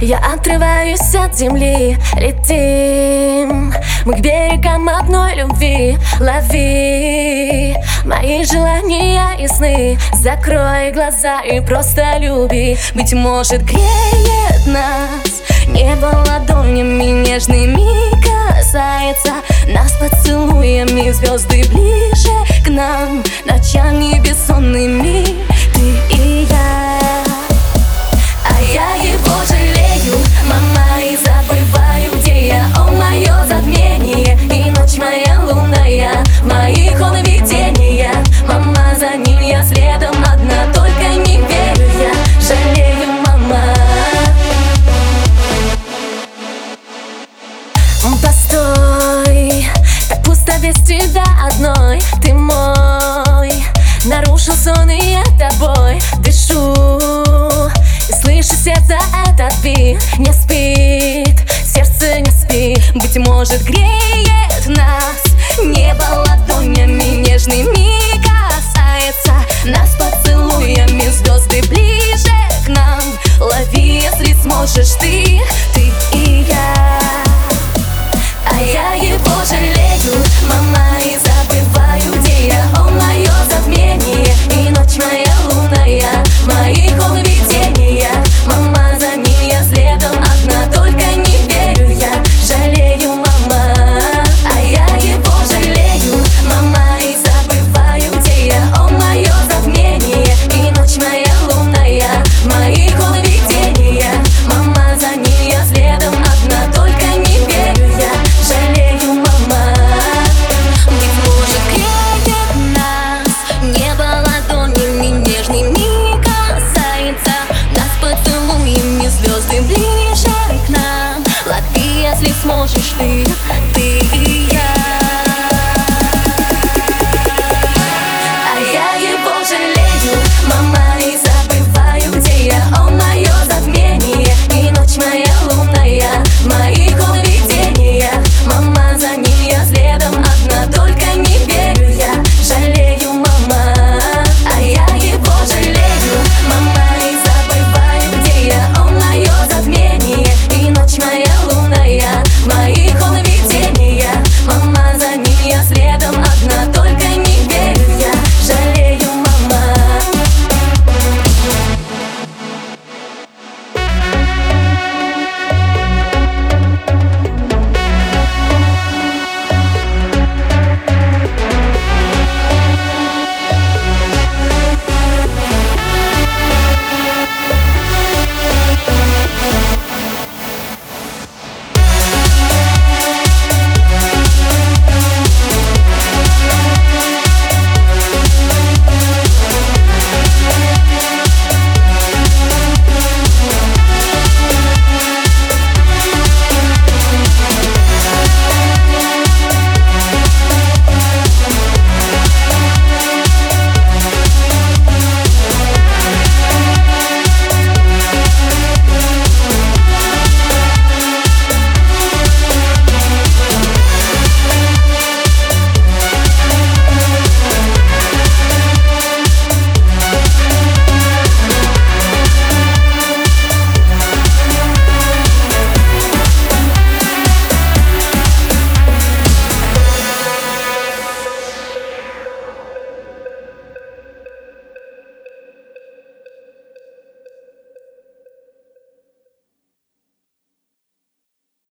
Я отрываюсь от земли, летим. Мы к берегам одной любви. Лови мои желания и сны. Закрой глаза и просто люби. Быть может греет нас Небо ладонями нежными. Касается Нас поцелуями звезды ближе к нам. Ночами бессонными. Ты и я одной. Ты мой, нарушил сон и я тобой Дышу, и слышу сердце этот бит Не спит, сердце не спит Быть может греет нас. Небо ладонями нежными касается Нас. Поцелуями звезды ближе к нам. Лови, если сможешь ты, ты и я. А я его жалею, звезды